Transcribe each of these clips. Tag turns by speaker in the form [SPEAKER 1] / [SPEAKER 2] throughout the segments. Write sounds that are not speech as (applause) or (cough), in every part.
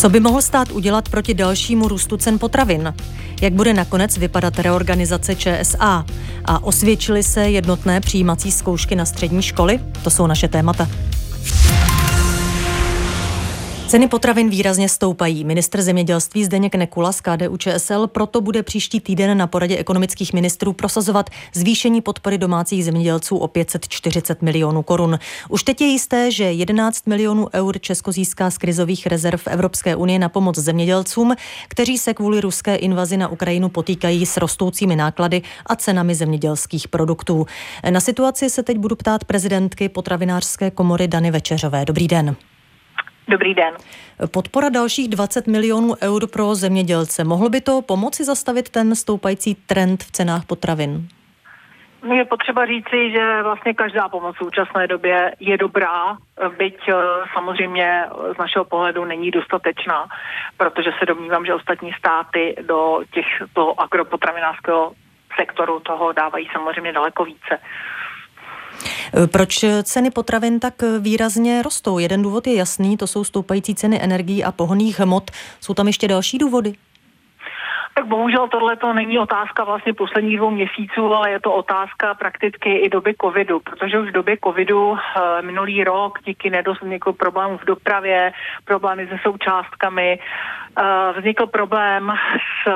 [SPEAKER 1] Co by mohl stát udělat proti dalšímu růstu cen potravin? Jak bude nakonec vypadat reorganizace ČSA? A osvědčily se jednotné přijímací zkoušky na střední školy? To jsou naše témata. Ceny potravin výrazně stoupají. Ministr zemědělství Zdeněk Nekula z KDU ČSL proto bude příští týden na poradě ekonomických ministrů prosazovat zvýšení podpory domácích zemědělců o 540 milionů korun. Už teď je jisté, že 11 milionů eur Česko získá z krizových rezerv Evropské unie na pomoc zemědělcům, kteří se kvůli ruské invazi na Ukrajinu potýkají s rostoucími náklady a cenami zemědělských produktů. Na situaci se teď budu ptát prezidentky potravinářské komory Dany Večeřové. Dobrý den.
[SPEAKER 2] Dobrý den.
[SPEAKER 1] Podpora dalších 20 milionů eur pro zemědělce. Mohl by to pomoci zastavit ten stoupající trend v cenách potravin?
[SPEAKER 2] No, je potřeba říci, že vlastně každá pomoc v současné době je dobrá, byť eh, samozřejmě z našeho pohledu není dostatečná, protože se domnívám, že ostatní státy do těchto agropotravinářského sektoru toho dávají samozřejmě daleko více.
[SPEAKER 1] Eh, proč ceny potravin tak výrazně rostou? Jeden důvod je jasný, to jsou stoupající ceny energií a pohonných hmot. Jsou tam ještě další důvody?
[SPEAKER 2] Tak bohužel tohle to není otázka vlastně posledních dvou měsíců, ale je to otázka prakticky i doby covidu, protože už v době covidu eh, minulý rok díky nedostatku problémů v dopravě, problémy se součástkami, Eh, vznikl problém s eh,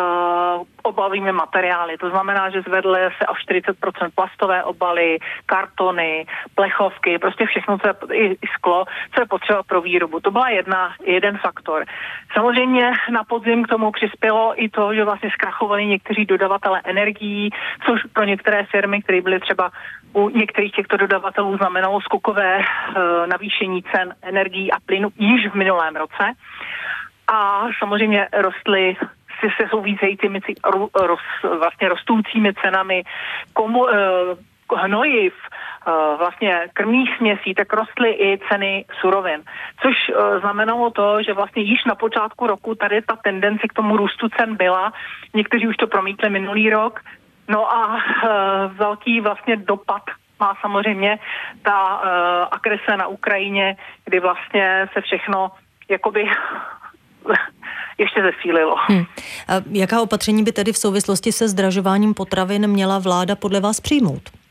[SPEAKER 2] obalovými materiály. To znamená, že zvedly se o 40% plastové obaly, kartony, plechovky, prostě všechno, co je, i, i sklo, co je potřeba pro výrobu. To byla jedna, jeden faktor. Samozřejmě na podzim k tomu přispělo i to, že vlastně zkrachovali někteří dodavatele energií, což pro některé firmy, které byly třeba u některých těchto dodavatelů znamenalo skokové uh, navýšení cen energií a plynu již v minulém roce. A samozřejmě rostly se souvisejícími roz, vlastně rostoucími cenami komu, eh, hnojiv, eh, vlastně krmných směsí, tak rostly i ceny surovin. Což eh, znamenalo to, že vlastně již na počátku roku tady ta tendence k tomu růstu cen byla. Někteří už to promítli minulý rok. No a velký vlastně dopad má samozřejmě ta agrese na Ukrajině, kdy vlastně se všechno jakoby (laughs) ještě zesílilo. Hmm.
[SPEAKER 1] A jaká opatření by tedy v souvislosti se zdražováním potravin měla vláda podle vás přijmout?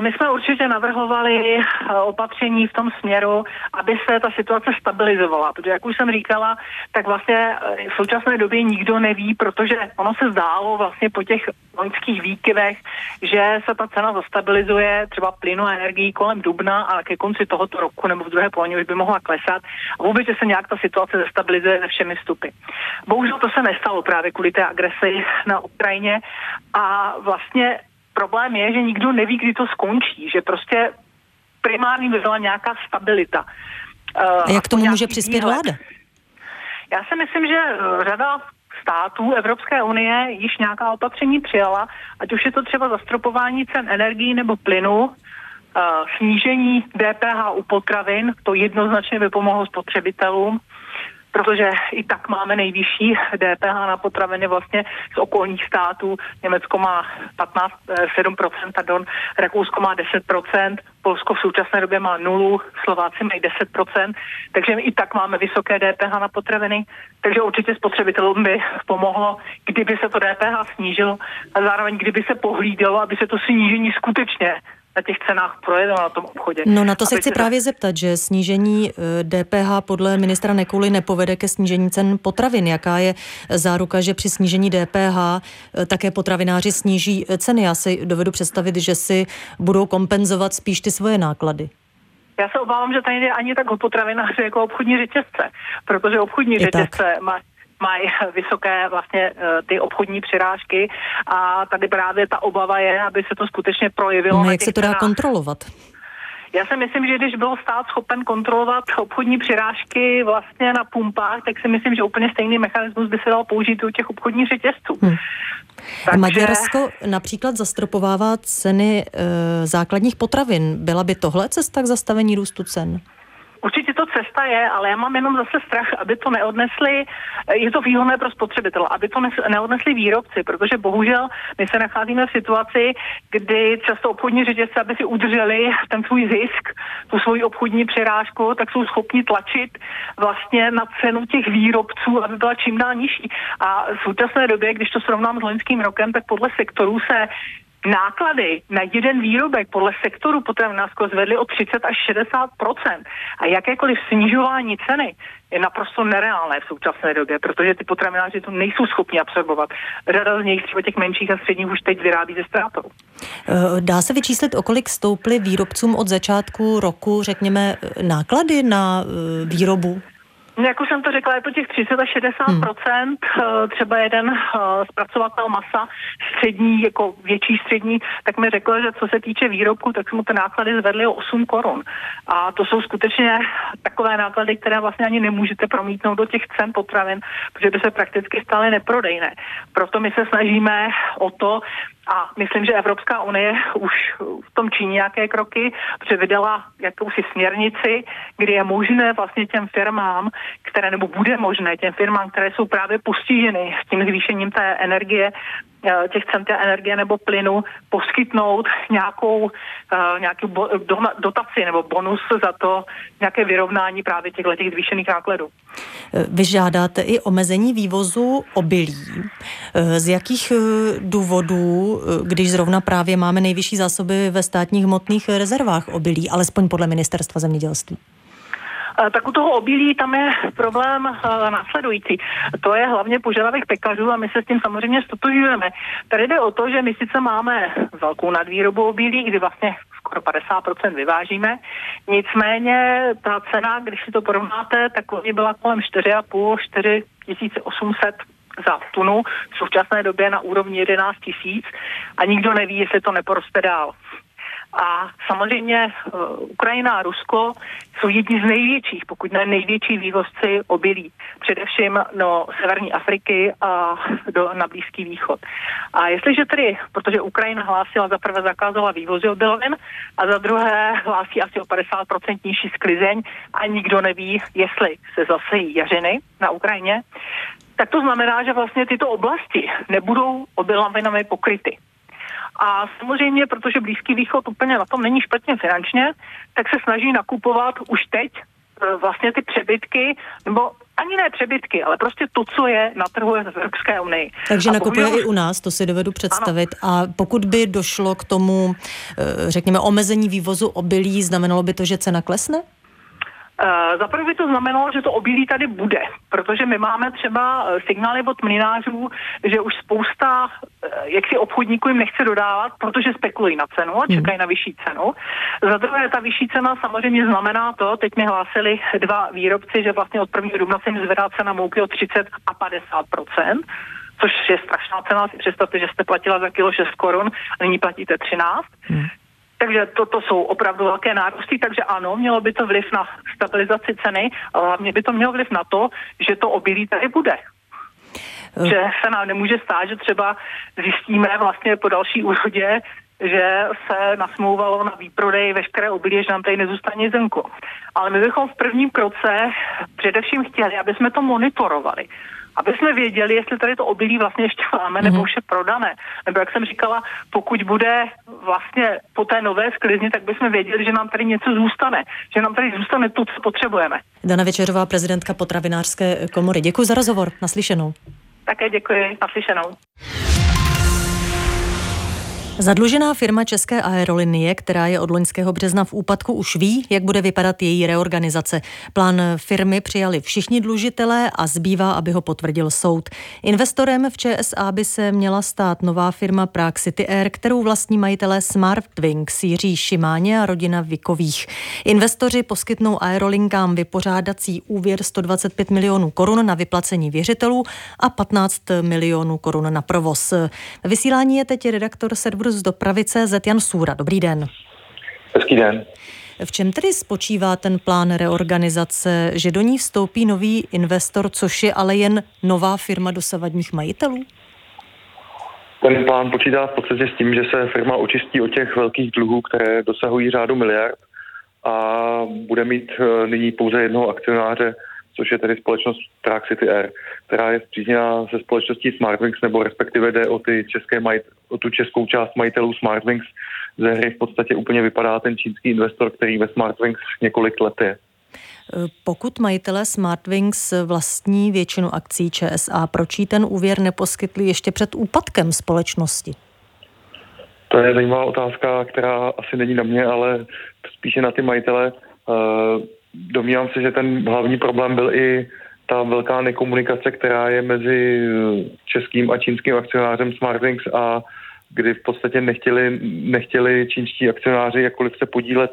[SPEAKER 2] My jsme určitě navrhovali eh, opatření v tom směru, aby se ta situace stabilizovala, protože jak už jsem říkala, tak vlastně eh, v současné době nikdo neví, protože ono se zdálo vlastně po těch loňských výkyvech, že se ta cena zastabilizuje třeba plynu a energií kolem dubna a ke konci tohoto roku nebo v druhé polovině už by mohla klesat. A vůbec, že se nějak ta situace zastabilizuje se všemi vstupy. Bohužel to se nestalo právě kvůli té agresi na Ukrajině. A vlastně problém je, že nikdo neví, kdy to skončí, že prostě primární by byla nějaká stabilita.
[SPEAKER 1] A jak tomu může přispět vláda?
[SPEAKER 2] Já si myslím, že eh, řada států Evropské unie již nějaká opatření přijala, ať už je to třeba zastropování cen energií nebo plynu, uh, snížení DPH u potravin, to jednoznačně by pomohlo spotřebitelům, protože i tak máme nejvyšší DPH na potraviny vlastně z okolních států. Německo má 15, 7%, eh, pardon, Rakousko má 10%, Polsko v současné době má nulu, Slováci mají 10%, takže my i tak máme vysoké DPH na potraviny, takže určitě spotřebitelům by pomohlo, kdyby se to DPH snížilo a zároveň kdyby se pohlídalo, aby se to snížení skutečně těch cenách projede na tom obchodě.
[SPEAKER 1] No na to se chci právě zeptat, že snížení DPH eh, podle ministra Nekuly nepovede ke snížení cen potravin. Jaká je záruka, že při snížení DPH eh, také potravináři sníží eh, ceny? Já si dovedu představit, že si budou kompenzovat spíš ty svoje náklady.
[SPEAKER 2] Já se obávám, že to nejde ani tak o potravináře jako obchodní řetězce, protože obchodní řetězce má, mají (laughs) vysoké vlastně eh, ty obchodní přirážky a tady právě ta obava je, aby se to skutečně projevilo.
[SPEAKER 1] No, jak se to dá kontrolovat?
[SPEAKER 2] Já si myslím, že když byl stát schopen kontrolovat obchodní přirážky vlastně na pumpách, tak si myslím, že úplně stejný mechanismus by se dal použít u těch obchodních řetězců. Hmm.
[SPEAKER 1] Takže... Maďarsko například zastropovává ceny e, základních potravin. Byla by tohle cesta k zastavení růstu cen?
[SPEAKER 2] Určitě to cesta je, ale já mám jenom zase strach, aby to neodnesli, je to výhodné pro spotřebitele, aby to neodnesli výrobci, protože bohužel my se nacházíme v situaci, kdy často obchodní řetězce, aby si udrželi ten svůj zisk, tu svoji obchodní přirážku, tak jsou schopni tlačit vlastně na cenu těch výrobců, aby byla čím dál nižší. A v současné době, když to srovnám s loňským rokem, tak podle sektorů se náklady na jeden výrobek podle sektoru potravinářského zvedly o 30 až 60% A jakékoliv snižování ceny je naprosto nereálné v současné době, protože ty potravináři to nejsou schopni absorbovat. Řada z nich, třeba těch menších a středních, už teď vyrábí ze ztrátou.
[SPEAKER 1] Eh, dá se vyčíslit, o kolik stouply výrobcům od začátku roku, řekněme, náklady na eh, výrobu?
[SPEAKER 2] No, jak už jsem to řekla, je to těch 30 až 60 hmm. Třeba jeden uh, zpracovatel masa, střední, jako větší střední, tak mi řekl, že co se týče výrobku, tak se mu ty náklady zvedly o 8 korun. A to jsou skutečně takové náklady, které vlastně ani nemůžete promítnout do těch cen potravin, protože by se prakticky staly neprodejné. Proto my se snažíme o to, a myslím, že Evropská unie už v tom činí nějaké kroky, protože vydala jakousi směrnici, kdy je možné vlastně těm firmám, které nebo bude možné těm firmám, které jsou právě postiženy tím zvýšením té energie, těch cen energie nebo plynu poskytnout nějakou, eh, nějakou dotaci nebo bonus za to nějaké vyrovnání právě těchto těch zvýšených nákladů.
[SPEAKER 1] Eh, vy žádáte i omezení vývozu obilí. Z jakých důvodů, když zrovna právě máme nejvyšší zásoby ve státních hmotných rezervách obilí, alespoň podle ministerstva zemědělství?
[SPEAKER 2] Eh, tak u toho obilí tam je problém uh, následující. To je hlavně požadavek pekařů a my se s tím samozřejmě stotožujeme. Tady jde o to, že my sice máme velkou nadvýrobu obilí, kdy vlastně skoro 50% vyvážíme. Nicméně ta cena, když si to porovnáte, tak byla kolem 4,5, 4800 za tunu, v současné době na úrovni 11 tisíc a nikdo neví, jestli to neporoste dál. A samozřejmě uh, Ukrajina a Rusko jsou jedni z největších, pokud ne největší vývozci obilí, především do severní Afriky a do, na Blízký východ. A jestliže tedy, protože Ukrajina hlásila, za prvé zakázala vývozy obilovin a za druhé hlásí asi o 50% nižší sklizeň a nikdo neví, jestli se zasejí jařiny na Ukrajině, tak to znamená, že vlastně tyto oblasti nebudou obilovinami pokryty. A samozřejmě, protože Blízký východ úplně na tom není špatně finančně, tak se snaží nakupovat už teď e, vlastně ty přebytky, nebo ani ne přebytky, ale prostě to, co je na trhu v Evropské unii.
[SPEAKER 1] Takže a nakupuje bohužel... i u nás, to si dovedu představit. Ano. A pokud by došlo k tomu, e, řekněme, omezení vývozu obilí, znamenalo by to, že cena klesne?
[SPEAKER 2] Uh, Za prvé by to znamenalo, že to obilí tady bude, protože my máme třeba eh, signály od mlinářů, že už spousta eh, jak si obchodníků jim nechce dodávat, protože spekulují na cenu a hmm. čekají na vyšší cenu. Za druhé, ta vyšší cena samozřejmě znamená to, teď mi hlásili dva výrobci, že vlastně od 1. dubna se jim zvedá cena mouky o 30 a 50% což je strašná cena. Si představte, že jste platila za kilo 6 korun a nyní platíte 13. Hmm. Takže toto jsou opravdu velké nárůsty, takže ano, mělo by to vliv na stabilizaci ceny, ale hlavně by to mělo vliv na to, že to obilí tady bude. Eh. Že se nám nemůže stát, že třeba zjistíme vlastně po další úrodě, že se nasmouvalo na výprodej veškeré obilí, že nám tady nezůstane zemko. Ale my bychom v prvním kroce především chtěli, aby jsme to monitorovali aby jsme věděli, jestli tady to obilí vlastně ještě máme, nebo mm-hmm. už je prodané. Nebo jak jsem říkala, pokud bude vlastně po té nové sklizni, tak bychom věděli, že nám tady něco zůstane, že nám tady zůstane to, co potřebujeme.
[SPEAKER 1] Dana Večerová, prezidentka potravinářské komory. Děkuji za rozhovor. Naslyšenou.
[SPEAKER 2] Také děkuji. Naslyšenou.
[SPEAKER 1] Zadlužená firma České aerolinie, která je od loňského března v úpadku, už ví, jak bude vypadat její reorganizace. Plán firmy přijali všichni dlužitelé a zbývá, aby ho potvrdil soud. Investorem v ČSA by se měla stát nová firma Prague City Air, kterou vlastní majitelé Smartwings Jiří Šimáně a rodina Vikových. Investoři poskytnou aerolinkám vypořádací úvěr 125 milionů korun na vyplacení věřitelů a 15 milionů korun na provoz. Vysílání je teď redaktor serveru z dopravy CZ Jan Sůra. Dobrý den.
[SPEAKER 3] Hezký den.
[SPEAKER 1] V čem tedy spočívá ten plán reorganizace, že do ní vstoupí nový investor, což je ale jen nová firma dosavadních majitelů?
[SPEAKER 3] Ten plán počítá v podstatě s tím, že se firma očistí od těch velkých dluhů, které dosahují řádu miliard a bude mít nyní pouze jednoho akcionáře, což je tedy společnost Prague City Air, která je zpřízněná se společností Smartwings, nebo respektive jde o, ty české majit, o tu českou část majitelů Smartwings. Ze hry v podstatě úplně vypadá ten čínský investor, který ve Smartwings několik let je.
[SPEAKER 1] Pokud majitelé Smartwings vlastní většinu akcí ČSA, proč jí ten úvěr neposkytli ještě před úpadkem společnosti?
[SPEAKER 3] To je zajímavá otázka, která asi není na mě, ale spíše na ty majitele. Eh, domnívám se, že ten hlavní problém byl i ta velká nekomunikace, která je mezi českým a čínským akcionářem Smartwings a kdy v podstatě nechtěli, nechtěli čínští akcionáři jakkoliv se podílet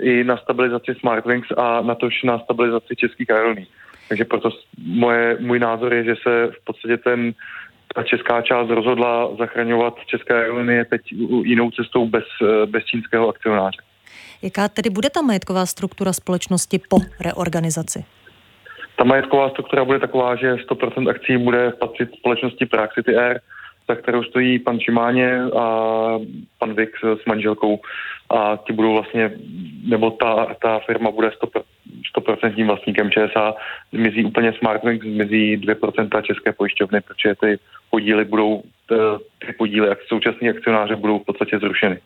[SPEAKER 3] i na stabilizaci Smartwings a na tož na stabilizaci českých aerolíní. Takže proto moje, můj názor je, že se v podstatě ten, ta česká část rozhodla zachraňovat české aerolinie teď jinou cestou bez, bez čínského akcionáře.
[SPEAKER 1] Jaká tedy bude ta majetková struktura společnosti po reorganizaci?
[SPEAKER 3] Ta majetková struktura bude taková, že 100% akcí bude patřit společnosti Prague City Air, za kterou stojí pan Čimáně a pan Vix s manželkou a ti budou vlastně, nebo ta, ta firma bude 100%, 100% vlastníkem ČSA, zmizí úplně Smartwings, zmizí 2% české pojišťovny, protože ty podíly budou, ty podíly současní akcionáře budou v podstatě zrušeny.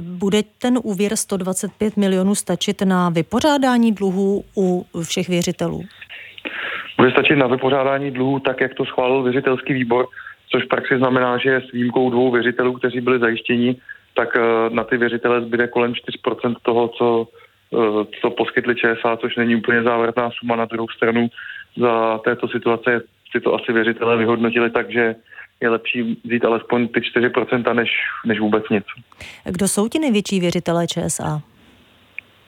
[SPEAKER 1] Bude ten úvěr 125 milionů stačit na vypořádání dluhů u všech věřitelů?
[SPEAKER 3] Bude stačit na vypořádání dluhů tak, jak to schválil věřitelský výbor, což v praxi znamená, že s výjimkou dvou věřitelů, kteří byli zajištěni, tak eh, na ty věřitele zbyde kolem 4% toho, co, eh, co poskytli ČSA, což není úplně závěrná suma. Na druhou stranu za této situace si to asi věřitelé vyhodnotili tak, že je lepší vzít alespoň ty 4% než, než vůbec nic.
[SPEAKER 1] Kdo jsou ti největší věřitelé ČSA?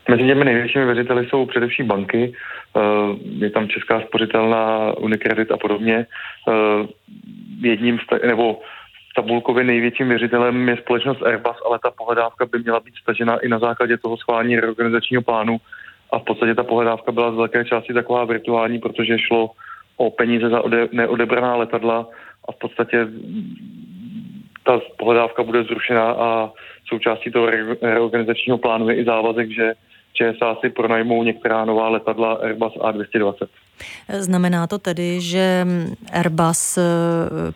[SPEAKER 3] Mezi těmi největšími věřiteli jsou především banky, eh, je tam Česká spořitelná, Unicredit a podobně. Eh, jedním, nebo tabulkově největším věřitelem je společnost Airbus, ale ta pohledávka by měla být stažena i na základě toho schválení reorganizačního plánu a v podstatě ta pohledávka byla z velké části taková virtuální, protože šlo o peníze za ode, neodebraná letadla a v podstatě ta pohledávka bude zrušena a součástí toho reorganizačního plánu je i závazek, že ČSA si pronajmou některá nová letadla Airbus A220.
[SPEAKER 1] Znamená to tedy, že Airbus,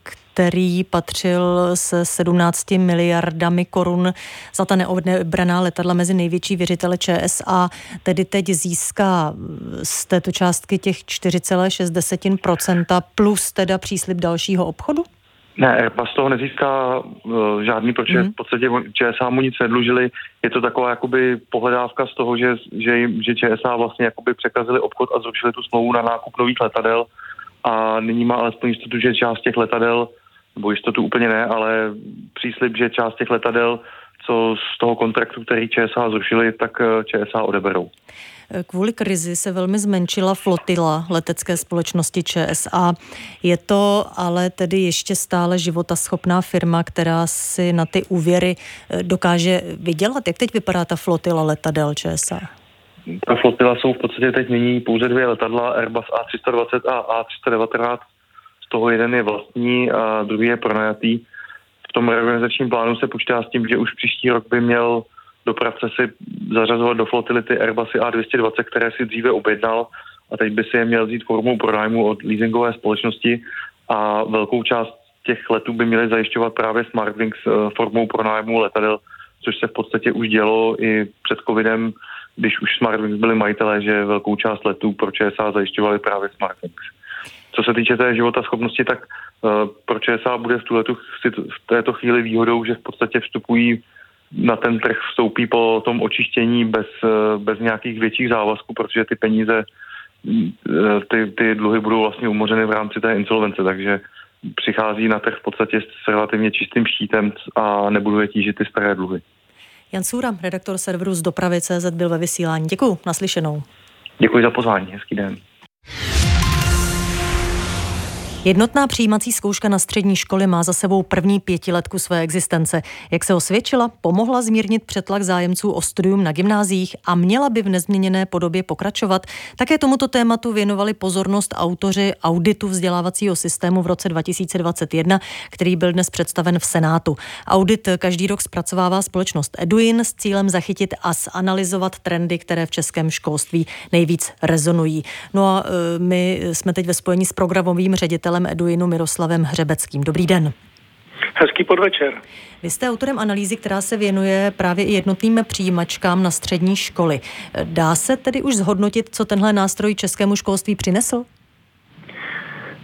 [SPEAKER 1] který patřil se 17 miliardami korun za ta neobraná letadla mezi největší věřitele ČSA, tedy teď získá z této částky těch 4,6% plus teda příslip dalšího obchodu?
[SPEAKER 3] Ne, Airbus toho nezíská uh, žádný, protože mm. v podstatě ČSA mu nic nedlužili. Je to taková jakoby pohledávka z toho, že, že, jim, že ČSA vlastně jakoby překazili obchod a zrušili tu smlouvu na nákup nových letadel a nyní má alespoň jistotu, že část těch letadel, nebo jistotu úplně ne, ale příslip, že část těch letadel, co z toho kontraktu, který ČSA zrušili, tak eh, ČSA odeberou.
[SPEAKER 1] Kvůli krizi se velmi zmenšila flotila letecké společnosti ČSA. Je to ale tedy ještě stále životaschopná firma, která si na ty úvěry eh, dokáže vydělat. Jak teď vypadá ta flotila letadel ČSA?
[SPEAKER 3] Ta flotila jsou v podstatě teď nyní pouze dvě letadla, Airbus A320 a A319. Z toho jeden je vlastní a druhý je pronajatý. V tom reorganizačním plánu se počítá s tím, že už příští rok by měl dopravce si zařazovat do flotily ty Airbusy A220, které si dříve objednal a teď by si je měl vzít formou pronájmu od leasingové společnosti a velkou část těch letů by měly zajišťovat právě Smartwings eh, formou pronájmu letadel, což se v podstatě už dělo i před covidem, když už Smartwings byli majitelé, že velkou část letů pro ČSA zajišťovali právě Smartwings. Co se týče té života schopnosti, tak uh, pro ČSA bude v, tuhletu, v této chvíli výhodou, že v podstatě vstupují na ten trh vstoupí po tom očištění bez, bez nějakých větších závazků, protože ty peníze, ty, ty dluhy budou vlastně umořeny v rámci té insolvence, takže přichází na trh v podstatě s relativně čistým štítem a nebudou je tížit ty staré dluhy.
[SPEAKER 1] Jan Sůra, redaktor serveru z dopravy CZ byl ve vysílání. Děkuji, naslyšenou.
[SPEAKER 3] Děkuji za pozvání, hezký den.
[SPEAKER 1] Jednotná přijímací zkouška na střední školy má za sebou první pětiletku své existence. Jak se osvědčila, pomohla zmírnit přetlak zájemců o studium na gymnázích a měla by v nezměněné podobě pokračovat. Také tomuto tématu věnovali pozornost autoři auditu vzdělávacího systému v roce 2021, který byl dnes představen v Senátu. Audit každý rok zpracovává společnost Eduin s cílem zachytit a zanalizovat trendy, které v českém školství nejvíc rezonují. No a e, my jsme teď ve spojení s programovým ředitelem ředitelem Eduinu Miroslavem Hřebeckým. Dobrý den.
[SPEAKER 4] Hezký podvečer.
[SPEAKER 1] Vy jste autorem analýzy, která se věnuje právě i jednotným přijímačkám na střední školy. Dá se tedy už zhodnotit, co tenhle nástroj českému školství přinesl?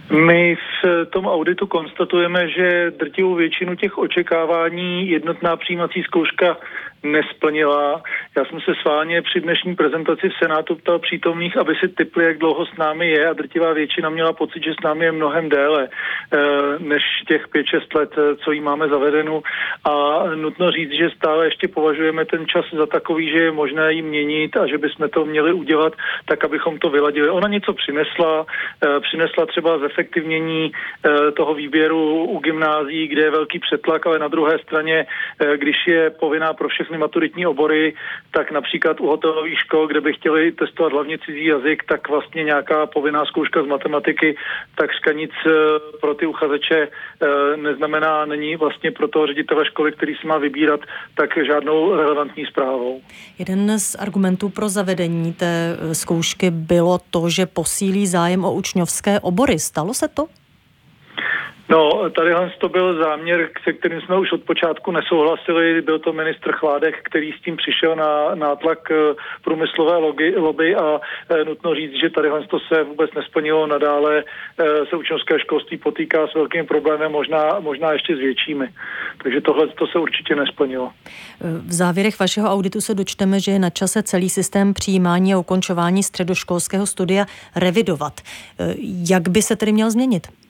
[SPEAKER 4] My v tom auditu konstatujeme, že drtivou většinu těch očekávání jednotná přijímací zkouška nesplnila. Já jsem se sváně při dnešní prezentaci v Senátu ptal přítomných, aby si typli, jak dlouho s námi je a drtivá většina měla pocit, že s námi je mnohem déle eh, než těch 5-6 let, eh, co jí máme zavedenu a nutno říct, že stále ještě považujeme ten čas za takový, že je možné ji měnit a že bychom to měli udělat tak, abychom to vyladili. Ona něco přinesla, eh, přinesla třeba zefektivnění toho výběru u gymnází, kde je velký přetlak, ale na druhé straně, když je povinná pro všechny všechny maturitní obory, tak například u hotelových škol, kde by chtěli testovat hlavně cizí jazyk, tak vlastně nějaká povinná zkouška z matematiky, tak nic eh, pro ty uchazeče eh, neznamená, není vlastně pro toho ředitele školy, který si má vybírat, tak žádnou relevantní zprávou.
[SPEAKER 1] Jeden z argumentů pro zavedení té eh, zkoušky bylo to, že posílí zájem o učňovské obory. Stalo se to?
[SPEAKER 4] No, tady to byl záměr, se kterým jsme už od počátku nesouhlasili. Byl to ministr Chládek, který s tím přišel na nátlak eh, průmyslové logy, lobby a e, nutno říct, že tady to se vůbec nesplnilo. Nadále e, se učňovské školství potýká s velkým problémem, možná, možná ještě s většími. Takže tohle to se určitě nesplnilo.
[SPEAKER 1] V závěrech vašeho auditu se dočteme, že je na čase celý systém přijímání a ukončování středoškolského studia revidovat. Jak by se tedy měl změnit?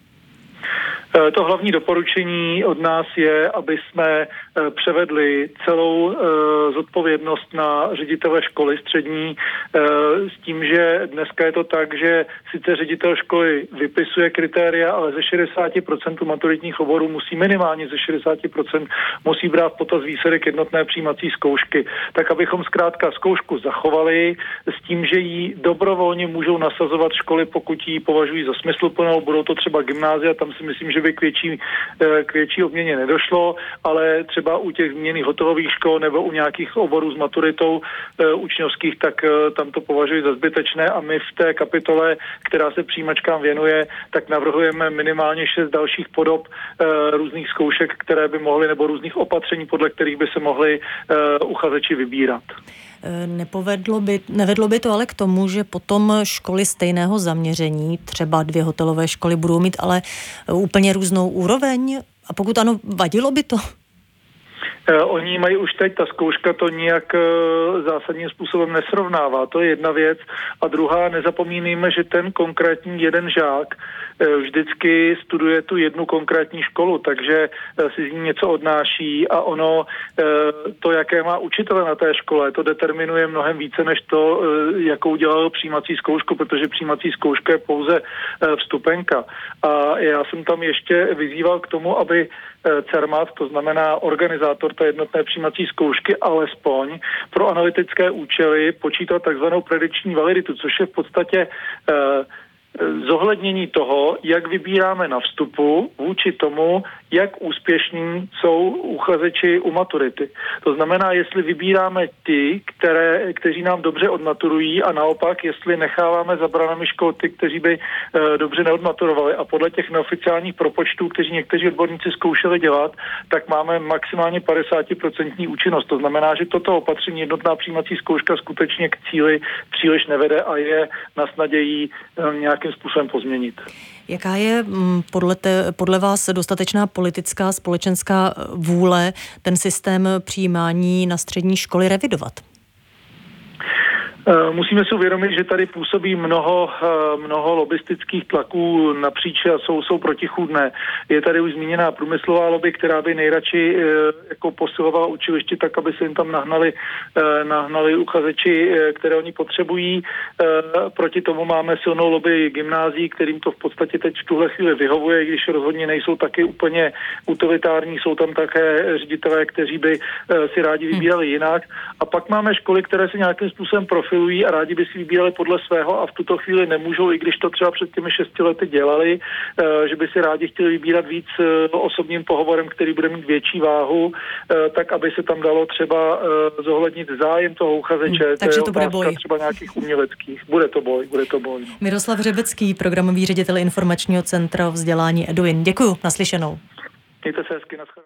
[SPEAKER 4] Eh, to hlavní doporučení od nás je, aby jsme eh, převedli celou eh, zodpovědnost na ředitele školy střední s tím, že dneska je to tak, že sice ředitel školy vypisuje kritéria, ale ze 60% maturitních oborů musí minimálně ze 60% musí brát potaz výsledek jednotné přijímací zkoušky. Tak abychom zkrátka zkoušku zachovali s tím, že ji dobrovolně můžou nasazovat školy, pokud ji považují za smysluplnou, budou to třeba gymnázia, tam si myslím, že by k větší, eh, k větší obměně nedošlo, ale třeba u těch změných hotových škol nebo u nějakých oborů s maturitou e, učňovských, tak e, tam to považuji za zbytečné a my v té kapitole, která se přijímačkám věnuje, tak navrhujeme minimálně šest dalších podob různých zkoušek, které by mohly, nebo různých opatření, podle kterých by se mohli e, uchazeči vybírat.
[SPEAKER 1] Nepovedlo by, nevedlo by to ale k tomu, že potom školy stejného zaměření, třeba dvě hotelové školy, budou mít ale úplně různou úroveň? A pokud ano, vadilo by to?
[SPEAKER 4] Eh, oni mají už teď, ta zkouška to nijak eh, zásadním způsobem nesrovnává. To je jedna věc. A druhá, nezapomínejme, že ten konkrétní jeden žák eh, vždycky studuje tu jednu konkrétní školu, takže si z ní něco odnáší a ono to, jaké má učitele na té škole, to determinuje mnohem více než to, jakou dělal přijímací zkoušku, protože přijímací zkouška je pouze vstupenka. A já jsem tam ještě vyzýval k tomu, aby CERMAT, to znamená organizátor té jednotné přijímací zkoušky, alespoň pro analytické účely počítat takzvanou predikční validitu, což je v podstatě uh, zohlednění toho, jak vybíráme na vstupu vůči tomu, jak úspěšní jsou uchazeči u maturity. To znamená, jestli vybíráme ty, které, kteří nám dobře odmaturují a naopak, jestli necháváme za branami škol ty, kteří by e, dobře neodmaturovali. A podle těch neoficiálních propočtů, kteří někteří odborníci zkoušeli dělat, tak máme maximálně 50% účinnost. To znamená, že toto opatření jednotná přijímací zkouška skutečně k cíli příliš nevede a je na snadě jí e, nějakým způsobem pozměnit.
[SPEAKER 1] Jaká je mm, podle, te, podle vás dostatečná politická, společenská vůle ten systém přijímání na střední školy revidovat?
[SPEAKER 4] Eh, musíme si uvědomit, že tady působí mnoho, eh, mnoho lobistických tlaků napříč a jsou, jsou protichůdné. Je tady už zmíněná průmyslová lobby, která by nejradši eh, jako posilovala učiliště tak, aby se jim tam nahnali, nahnali uchazeči, které oni potřebují. Proti tomu máme silnou lobby gymnází, kterým to v podstatě teď v tuhle chvíli vyhovuje, když rozhodně nejsou taky úplně utilitární, jsou tam také ředitelé, kteří by si rádi vybírali jinak. A pak máme školy, které se nějakým způsobem profilují profilují a rádi by si vybírali podle svého a v tuto chvíli nemůžou, i když to třeba před těmi šesti lety dělali, eh, že by si rádi chtěli vybírat víc eh, osobním pohovorem, který bude mít větší váhu, eh, tak aby se tam dalo třeba zohlednit zájem toho uchazeče. Hmm,
[SPEAKER 1] takže to, to bude boj.
[SPEAKER 4] Třeba nějakých uměleckých. Bude to boj, bude to boj. No.
[SPEAKER 1] Miroslav Řebecký, programový ředitel informačního centra vzdělání Eduin. Děkuji, naslyšenou.
[SPEAKER 4] Mějte se hezky,